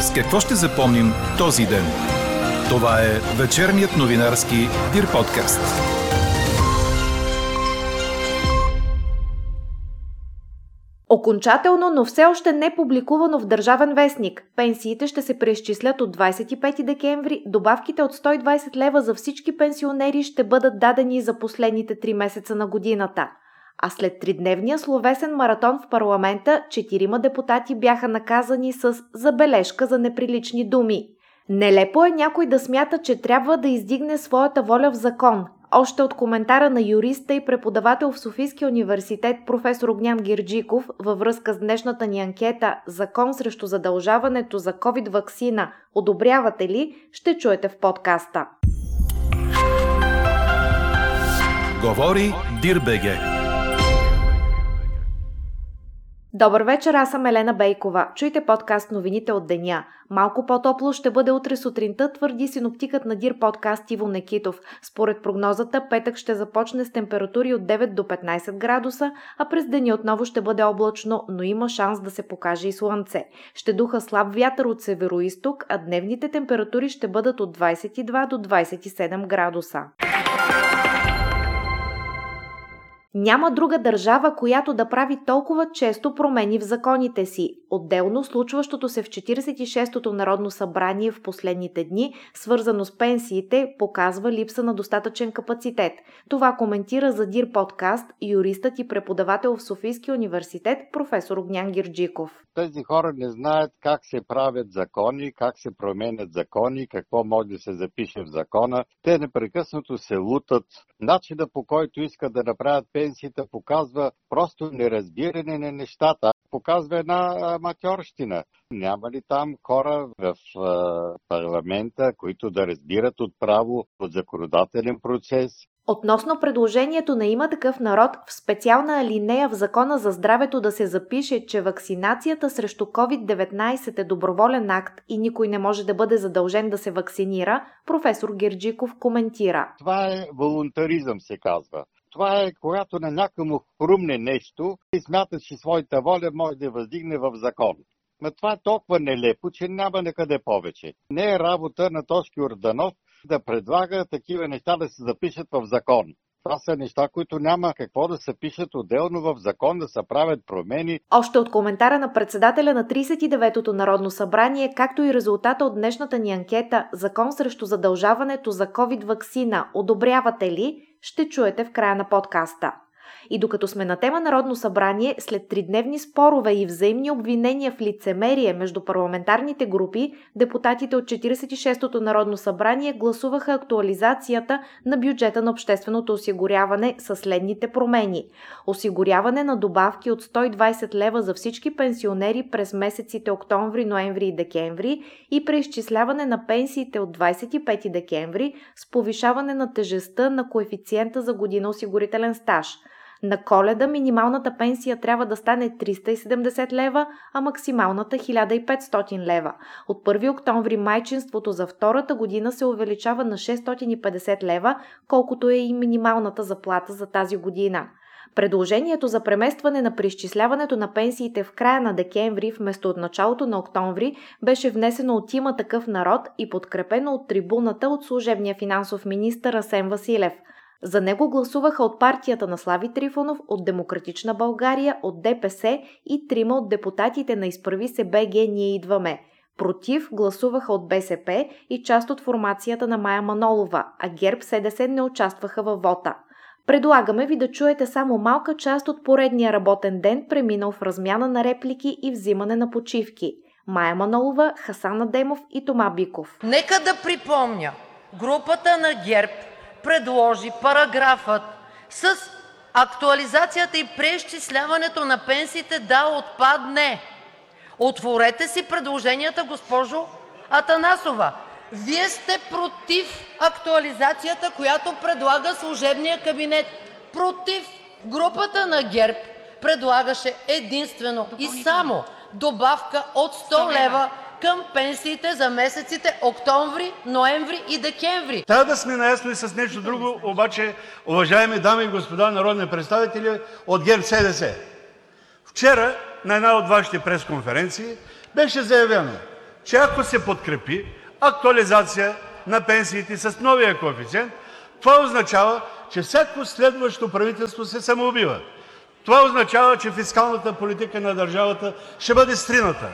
С какво ще запомним този ден? Това е вечерният новинарски Дир подкаст. Окончателно, но все още не публикувано в Държавен вестник. Пенсиите ще се преизчислят от 25 декември. Добавките от 120 лева за всички пенсионери ще бъдат дадени за последните 3 месеца на годината. А след тридневния словесен маратон в парламента, четирима депутати бяха наказани с забележка за неприлични думи. Нелепо е някой да смята, че трябва да издигне своята воля в закон. Още от коментара на юриста и преподавател в Софийския университет професор Огнян Гирджиков във връзка с днешната ни анкета Закон срещу задължаването за COVID-вакцина одобрявате ли, ще чуете в подкаста. Говори Дирбеге. Добър вечер, аз съм Елена Бейкова. Чуйте подкаст новините от деня. Малко по-топло ще бъде утре сутринта, твърди синоптикът на Дир подкаст Иво Некитов. Според прогнозата, петък ще започне с температури от 9 до 15 градуса, а през деня отново ще бъде облачно, но има шанс да се покаже и слънце. Ще духа слаб вятър от северо-исток, а дневните температури ще бъдат от 22 до 27 градуса. Няма друга държава, която да прави толкова често промени в законите си. Отделно случващото се в 46-то Народно събрание в последните дни, свързано с пенсиите, показва липса на достатъчен капацитет. Това коментира за Дир подкаст юристът и преподавател в Софийския университет професор Огнян Гирджиков. Тези хора не знаят как се правят закони, как се променят закони, какво може да се запише в закона. Те непрекъснато се лутат. Начина по който искат да направят пенсията показва просто неразбиране на нещата. Показва една аматьорщина. Няма ли там хора в парламента, които да разбират от право, от законодателен процес? Относно предложението на има такъв народ в специална алинея в Закона за здравето да се запише, че вакцинацията срещу COVID-19 е доброволен акт и никой не може да бъде задължен да се вакцинира, професор Герджиков коментира. Това е волонтаризъм, се казва. Това е когато на някому хрумне нещо и смята, че своята воля може да въздигне в закон. Но това е толкова нелепо, че няма накъде повече. Не е работа на Тошки Орданов да предлага такива неща да се запишат в закон. Това са неща, които няма какво да се пишат отделно в закон, да се правят промени. Още от коментара на председателя на 39-то Народно събрание, както и резултата от днешната ни анкета Закон срещу задължаването за COVID-вакцина, одобрявате ли, ще чуете в края на подкаста. И докато сме на тема Народно събрание, след тридневни спорове и взаимни обвинения в лицемерие между парламентарните групи, депутатите от 46-то Народно събрание гласуваха актуализацията на бюджета на общественото осигуряване с следните промени. Осигуряване на добавки от 120 лева за всички пенсионери през месеците октомври, ноември и декември и преизчисляване на пенсиите от 25 декември с повишаване на тежестта на коефициента за година осигурителен стаж – на коледа минималната пенсия трябва да стане 370 лева, а максималната 1500 лева. От 1 октомври майчинството за втората година се увеличава на 650 лева, колкото е и минималната заплата за тази година. Предложението за преместване на преизчисляването на пенсиите в края на декември вместо от началото на октомври беше внесено от има такъв народ и подкрепено от трибуната от служебния финансов министр Асен Василев – за него гласуваха от партията на Слави Трифонов, от Демократична България, от ДПС и трима от депутатите на Изправи се БГ Ние идваме. Против гласуваха от БСП и част от формацията на Майя Манолова, а ГЕРБ СДС не участваха във вота. Предлагаме ви да чуете само малка част от поредния работен ден, преминал в размяна на реплики и взимане на почивки. Майя Манолова, Хасан Адемов и Тома Биков. Нека да припомня, групата на ГЕРБ предложи параграфът с актуализацията и преизчисляването на пенсиите да отпадне. Отворете си предложенията, госпожо Атанасова. Вие сте против актуализацията, която предлага служебният кабинет. Против! Групата на ГЕРБ предлагаше единствено и само добавка от 100 лева към пенсиите за месеците октомври, ноември и декември. Трябва да сме наясно и с нещо друго обаче, уважаеми дами и господа народни представители от ГЕРБ-СДС. Вчера на една от Вашите пресконференции беше заявено: че ако се подкрепи актуализация на пенсиите с новия коефициент, това означава, че всяко следващо правителство се самоубива. Това означава, че фискалната политика на държавата ще бъде срината.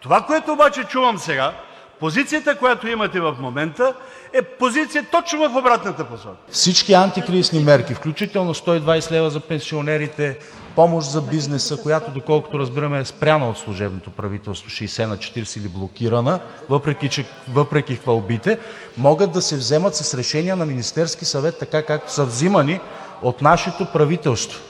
Това, което обаче чувам сега, позицията, която имате в момента, е позиция точно в обратната посока. Всички антикризисни мерки, включително 120 лв. за пенсионерите, помощ за бизнеса, която, доколкото разбираме, е спряна от служебното правителство – 60 на 40 или блокирана, въпреки хвалбите, могат да се вземат с решение на Министерския съвет, така както са взимани от нашето правителство,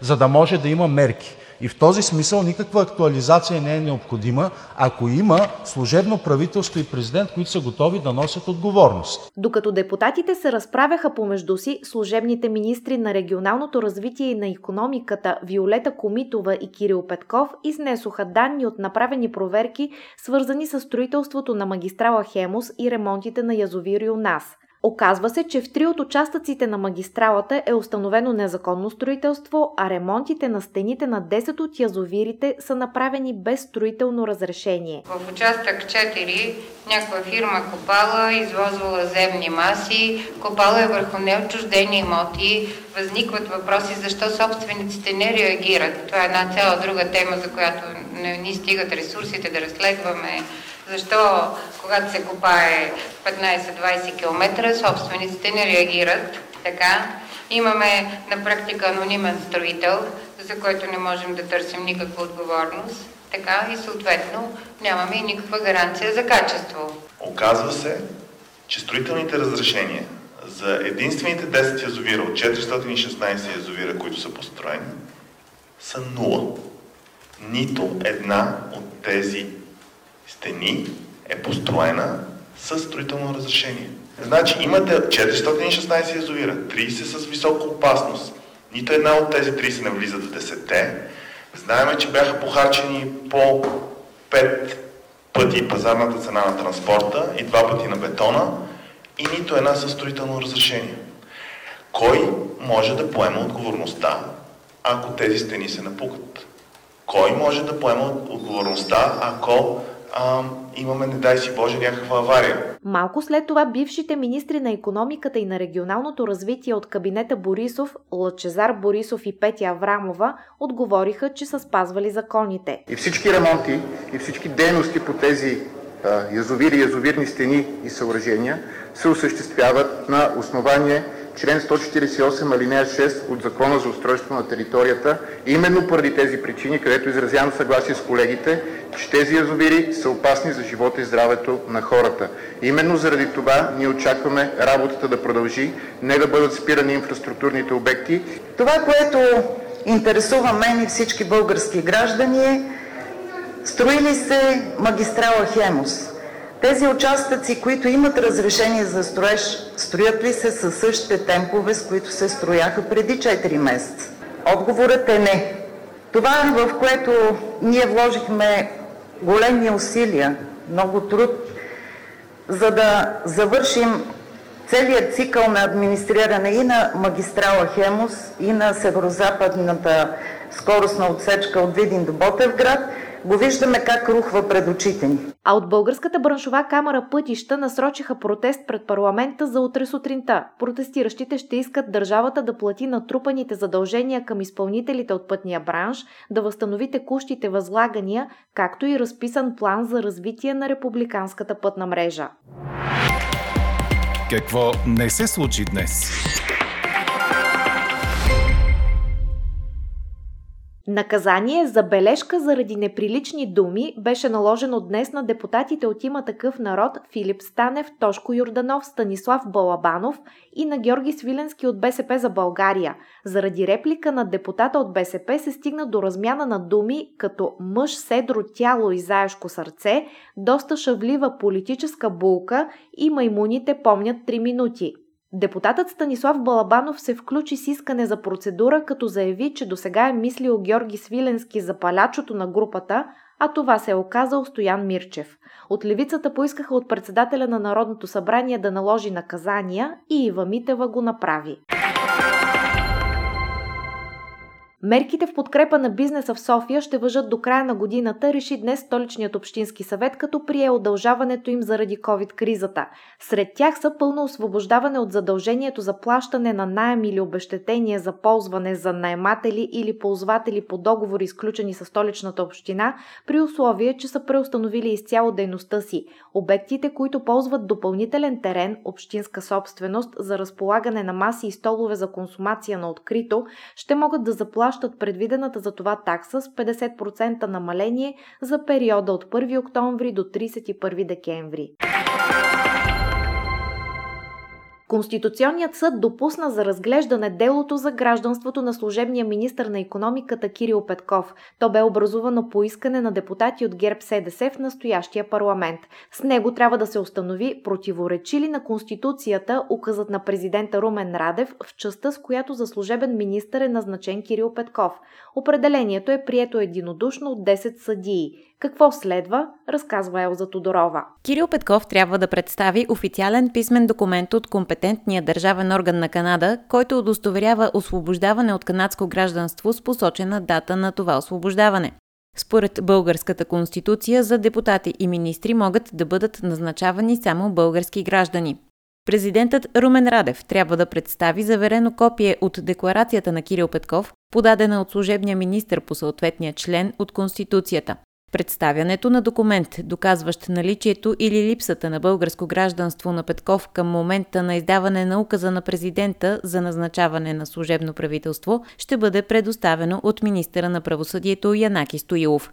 за да може да има мерки. И в този смисъл никаква актуализация не е необходима, ако има служебно правителство и президент, които са готови да носят отговорност. Докато депутатите се разправяха помежду си, служебните министри на регионалното развитие и на економиката Виолета Комитова и Кирил Петков изнесоха данни от направени проверки, свързани с строителството на магистрала Хемус и ремонтите на язовири у нас. Оказва се, че в три от участъците на магистралата е установено незаконно строителство, а ремонтите на стените на 10 от язовирите са направени без строително разрешение. В участък 4 някаква фирма копала, извозвала земни маси, копала е върху неотчуждени имоти, възникват въпроси защо собствениците не реагират. Това е една цяла друга тема, за която не ни стигат ресурсите да разследваме защо, когато се копае 15-20 км, собствениците не реагират така. Имаме на практика анонимен строител, за който не можем да търсим никаква отговорност. Така и съответно нямаме и никаква гаранция за качество. Оказва се, че строителните разрешения за единствените 10 язовира от 416 язовира, които са построени, са нула. Нито една от тези стени е построена с строително разрешение. Значи имате 416 язовира, 30 с висока опасност. Нито една от тези 30 не влиза в 10-те. Знаеме, че бяха похарчени по 5 пъти пазарната цена на транспорта и 2 пъти на бетона и нито една със строително разрешение. Кой може да поема отговорността, ако тези стени се напукат? Кой може да поема отговорността, ако а, имаме, не дай си Боже, някаква авария. Малко след това бившите министри на економиката и на регионалното развитие от кабинета Борисов, Лъчезар Борисов и Петя Аврамова, отговориха, че са спазвали законите. И всички ремонти, и всички дейности по тези а, язовири, язовирни стени и съоръжения се осъществяват на основание член 148 алинея 6 от Закона за устройство на територията, именно поради тези причини, където изразявам съгласие с колегите, че тези язовири са опасни за живота и здравето на хората. Именно заради това ние очакваме работата да продължи, не да бъдат спирани инфраструктурните обекти. Това, което интересува мен и всички български граждани е, строили се магистрала Хемус. Тези участъци, които имат разрешение за строеж, строят ли се със същите темпове, с които се строяха преди 4 месеца? Отговорът е не. Това, в което ние вложихме големи усилия, много труд, за да завършим целият цикъл на администриране и на магистрала Хемус, и на северо-западната скоростна отсечка от Видин до Ботевград – го виждаме как рухва пред очите ни. А от Българската браншова камера пътища насрочиха протест пред парламента за утре сутринта. Протестиращите ще искат държавата да плати натрупаните задължения към изпълнителите от пътния бранш, да възстанови текущите възлагания, както и разписан план за развитие на републиканската пътна мрежа. Какво не се случи днес? Наказание за бележка заради неприлични думи беше наложено днес на депутатите от има такъв народ Филип Станев, Тошко Юрданов, Станислав Балабанов и на Георги Свиленски от БСП за България. Заради реплика на депутата от БСП се стигна до размяна на думи като мъж, седро тяло и заешко сърце, доста шавлива политическа булка и маймуните помнят 3 минути. Депутатът Станислав Балабанов се включи с искане за процедура, като заяви, че до сега е мислил Георги Свиленски за палячото на групата, а това се е оказал Стоян Мирчев. От левицата поискаха от председателя на Народното събрание да наложи наказания и Ива Митева го направи. Мерките в подкрепа на бизнеса в София ще въжат до края на годината, реши днес столичният общински съвет, като прие удължаването им заради COVID-кризата. Сред тях са пълно освобождаване от задължението за плащане на найем или обещетение за ползване за наематели или ползватели по договори, изключени с столичната община, при условие, че са преустановили изцяло дейността си. Обектите, които ползват допълнителен терен, общинска собственост, за разполагане на маси и столове за консумация на открито, ще могат да заплащат плащат предвидената за това такса с 50% намаление за периода от 1 октомври до 31 декември. Конституционният съд допусна за разглеждане делото за гражданството на служебния министр на економиката Кирил Петков. То бе образувано по искане на депутати от ГЕРБ СДС в настоящия парламент. С него трябва да се установи противоречи ли на Конституцията указът на президента Румен Радев в частта, с която за служебен министр е назначен Кирил Петков. Определението е прието единодушно от 10 съдии. Какво следва, разказва Елза Тодорова. Кирил Петков трябва да представи официален писмен документ от компетентния държавен орган на Канада, който удостоверява освобождаване от канадско гражданство с посочена дата на това освобождаване. Според българската конституция за депутати и министри могат да бъдат назначавани само български граждани. Президентът Румен Радев трябва да представи заверено копие от декларацията на Кирил Петков, подадена от служебния министр по съответния член от Конституцията. Представянето на документ, доказващ наличието или липсата на българско гражданство на Петков към момента на издаване на указа на президента за назначаване на служебно правителство, ще бъде предоставено от министъра на правосъдието Янаки Стоилов.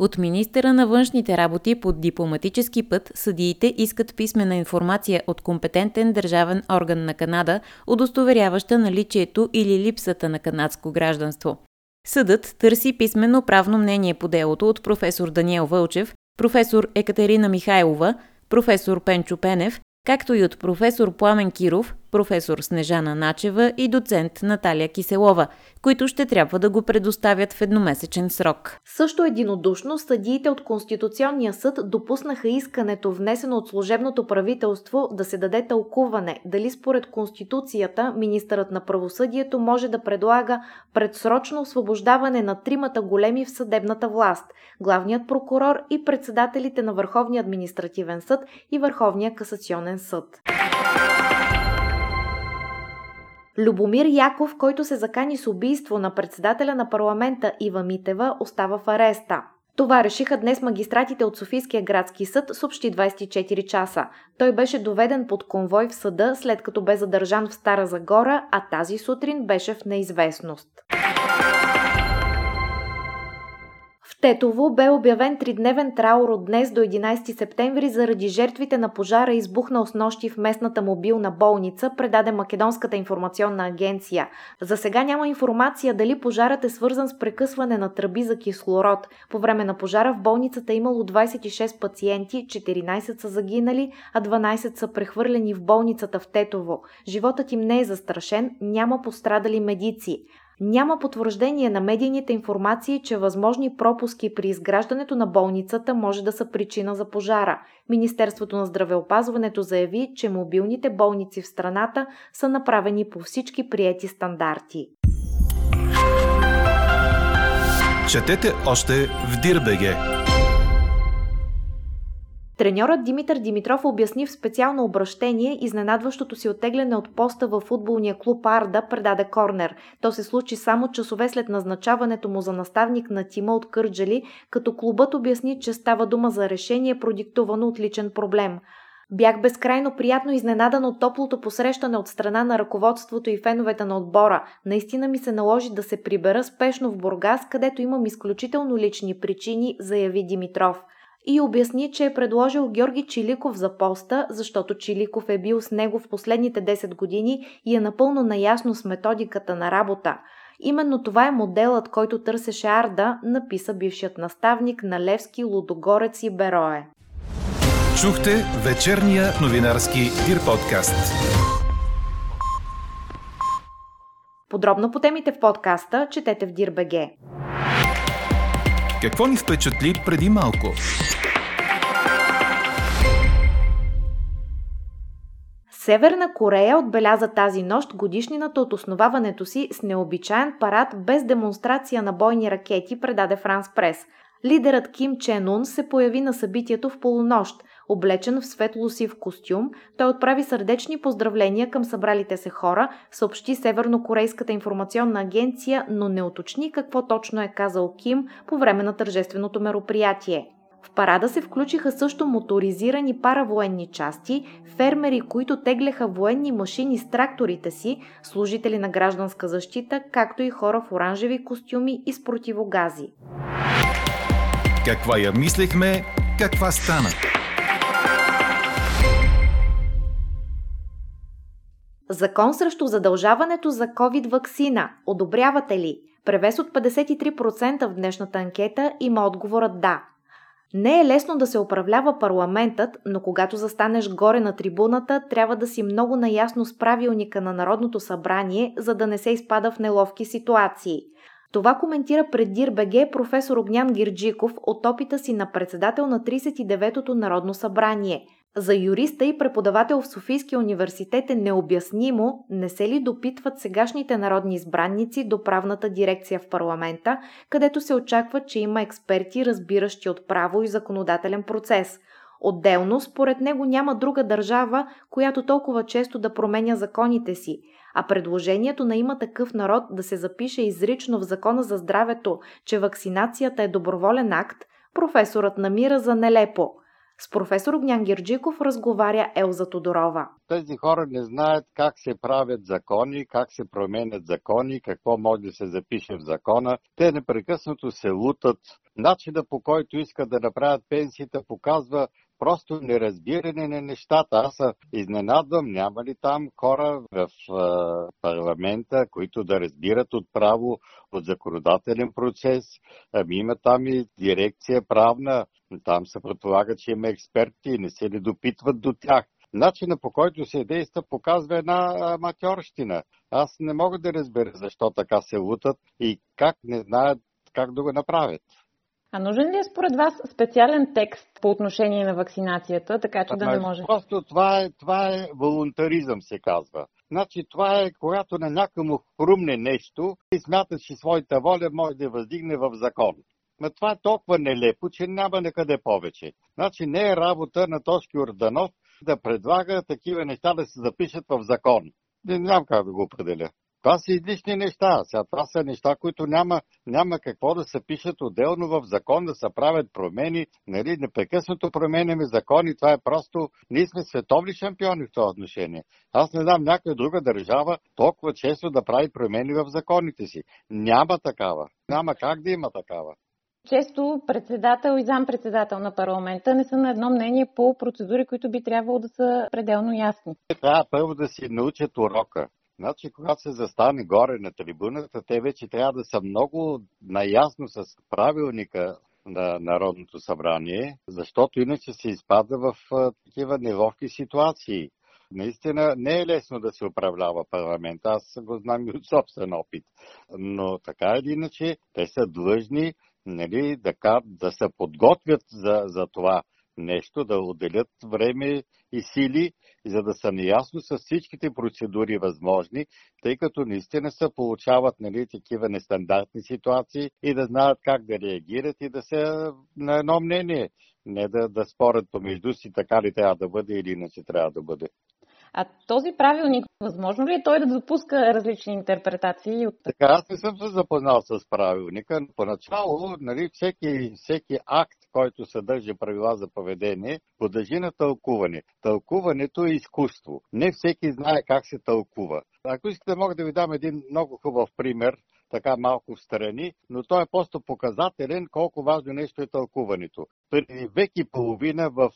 От министъра на външните работи под дипломатически път съдиите искат писмена информация от компетентен държавен орган на Канада, удостоверяваща наличието или липсата на канадско гражданство. Съдът търси писменно правно мнение по делото от професор Даниел Вълчев, професор Екатерина Михайлова, професор Пенчо Пенев, както и от професор Пламен Киров, професор Снежана Начева и доцент Наталия Киселова, които ще трябва да го предоставят в едномесечен срок. Също единодушно съдиите от Конституционния съд допуснаха искането, внесено от служебното правителство, да се даде тълкуване дали според Конституцията министърът на правосъдието може да предлага предсрочно освобождаване на тримата големи в съдебната власт – главният прокурор и председателите на Върховния административен съд и Върховния касационен съд. Любомир Яков, който се закани с убийство на председателя на парламента Ива Митева, остава в ареста. Това решиха днес магистратите от Софийския градски съд, съобщи 24 часа. Той беше доведен под конвой в съда, след като бе задържан в Стара Загора, а тази сутрин беше в неизвестност. Тетово бе обявен тридневен траур от днес до 11 септември заради жертвите на пожара, избухнал с нощи в местната мобилна болница, предаде Македонската информационна агенция. За сега няма информация дали пожарът е свързан с прекъсване на тръби за кислород. По време на пожара в болницата е имало 26 пациенти, 14 са загинали, а 12 са прехвърлени в болницата в Тетово. Животът им не е застрашен, няма пострадали медици. Няма потвърждение на медийните информации, че възможни пропуски при изграждането на болницата може да са причина за пожара. Министерството на здравеопазването заяви, че мобилните болници в страната са направени по всички приети стандарти. Четете още в Дирбеге! Треньорът Димитър Димитров обясни в специално обращение изненадващото си оттегляне от поста във футболния клуб Арда предаде Корнер. То се случи само часове след назначаването му за наставник на тима от Кърджали, като клубът обясни, че става дума за решение, продиктувано от личен проблем. Бях безкрайно приятно изненадан от топлото посрещане от страна на ръководството и феновете на отбора. Наистина ми се наложи да се прибера спешно в Бургас, където имам изключително лични причини, заяви Димитров и обясни, че е предложил Георги Чиликов за поста, защото Чиликов е бил с него в последните 10 години и е напълно наясно с методиката на работа. Именно това е моделът, който търсеше Арда, написа бившият наставник на Левски, Лудогорец и Берое. Чухте вечерния новинарски Дир подкаст. Подробно по темите в подкаста четете в Дирбеге. Какво ни впечатли преди малко? Северна Корея отбеляза тази нощ годишнината от основаването си с необичаен парад без демонстрация на бойни ракети, предаде Франс Прес. Лидерът Ким Чен Ун се появи на събитието в полунощ. Облечен в светло-сив костюм, той отправи сърдечни поздравления към събралите се хора, съобщи Севернокорейската информационна агенция, но не уточни какво точно е казал Ким по време на тържественото мероприятие. В парада се включиха също моторизирани паравоенни части, фермери, които тегляха военни машини с тракторите си, служители на гражданска защита, както и хора в оранжеви костюми и с противогази. Каква я мислехме, каква стана? Закон срещу задължаването за COVID-вакцина. Одобрявате ли? Превес от 53% в днешната анкета има отговорът да. Не е лесно да се управлява парламентът, но когато застанеш горе на трибуната, трябва да си много наясно с правилника на Народното събрание, за да не се изпада в неловки ситуации. Това коментира пред ДИРБГ професор Огнян Гирджиков от опита си на председател на 39-то Народно събрание – за юриста и преподавател в Софийския университет е необяснимо, не се ли допитват сегашните народни избранници до правната дирекция в парламента, където се очаква, че има експерти, разбиращи от право и законодателен процес. Отделно, според него няма друга държава, която толкова често да променя законите си, а предложението на има такъв народ да се запише изрично в Закона за здравето, че вакцинацията е доброволен акт, професорът намира за нелепо – с професор Огнян Гирджиков разговаря Елза Тодорова. Тези хора не знаят как се правят закони, как се променят закони, какво може да се запише в закона. Те непрекъснато се лутат. Начина по който искат да направят пенсията показва просто неразбиране на нещата. Аз изненадвам, няма ли там хора в парламента, които да разбират от право, от законодателен процес. Ами има там и дирекция правна, там се предполага, че има експерти и не се ли допитват до тях. Начина по който се действа показва една аматьорщина. Аз не мога да разбера защо така се лутат и как не знаят как да го направят. А нужен ли е според вас специален текст по отношение на вакцинацията, така че да не може? Просто това е, това е волонтаризъм, се казва. Значи това е, когато на някому хрумне нещо и смята, че своята воля може да въздигне в закон. Но това е толкова нелепо, че няма накъде повече. Значи не е работа на Тошки Орданов да предлага такива неща да се запишат в закон. Не знам как да го определя. Това са излишни неща. Сега, това са неща, които няма, няма какво да се пишат отделно в закон, да се правят промени. Нали, непрекъснато променяме закони. Това е просто... Ние сме световни шампиони в това отношение. Аз не знам някоя друга държава толкова често да прави промени в законите си. Няма такава. Няма как да има такава често председател и зампредседател на парламента не са на едно мнение по процедури, които би трябвало да са пределно ясни. Трябва първо да си научат урока. Значи, когато се застане горе на трибуната, те вече трябва да са много наясно с правилника на Народното събрание, защото иначе се изпада в такива неловки ситуации. Наистина не е лесно да се управлява парламент. Аз го знам и от собствен опит. Но така или иначе, те са длъжни нали, да, да се подготвят за, за това нещо, да отделят време и сили, за да са наясно с всичките процедури възможни, тъй като наистина се получават нали, такива нестандартни ситуации и да знаят как да реагират и да са на едно мнение. Не да, да спорят помежду си така ли трябва да бъде или иначе трябва да бъде. А този правилник, възможно ли е той да допуска различни интерпретации? От... Така, аз не съм се запознал с правилника. Поначало, нали, всеки, всеки акт, който съдържа правила за поведение, подлежи на тълкуване. Тълкуването е изкуство. Не всеки знае как се тълкува. Ако искате, мога да ви дам един много хубав пример, така малко в страни, но той е просто показателен колко важно нещо е тълкуването. Преди век и половина в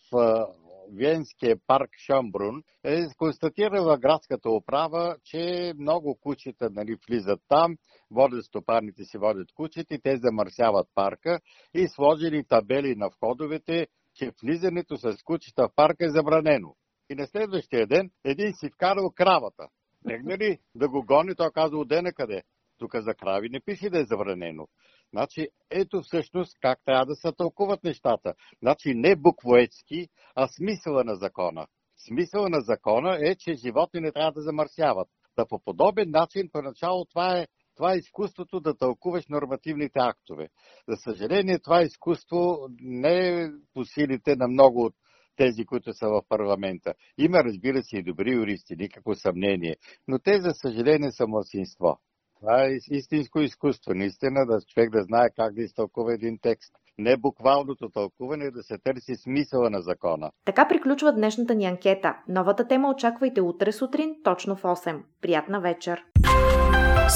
Венския парк Шамбрун е констатирала градската управа, че много кучета нали, влизат там, водят стопарните си, водят кучета и те замърсяват парка и сложили табели на входовете, че влизането с кучета в парка е забранено. И на следващия ден един си вкарал кравата. Негнали да го гони, той каза, отде къде. Тук за крави не пише да е забранено. Значи, ето всъщност как трябва да се тълкуват нещата. Значи, не буквоецки, а смисъла на закона. Смисъл на закона е, че животни не трябва да замърсяват. Да по подобен начин, поначало това е това е изкуството да тълкуваш нормативните актове. За съжаление, това изкуство не е по силите на много от тези, които са в парламента. Има, разбира се, и добри юристи, никакво съмнение, но те, за съжаление, са младсинство. Това е истинско изкуство, наистина, да човек да знае как да изтълкува един текст. Не буквалното тълкуване, да се търси смисъла на закона. Така приключва днешната ни анкета. Новата тема очаквайте утре сутрин, точно в 8. Приятна вечер!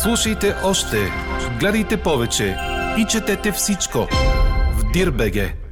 Слушайте още, гледайте повече и четете всичко в Дирбеге.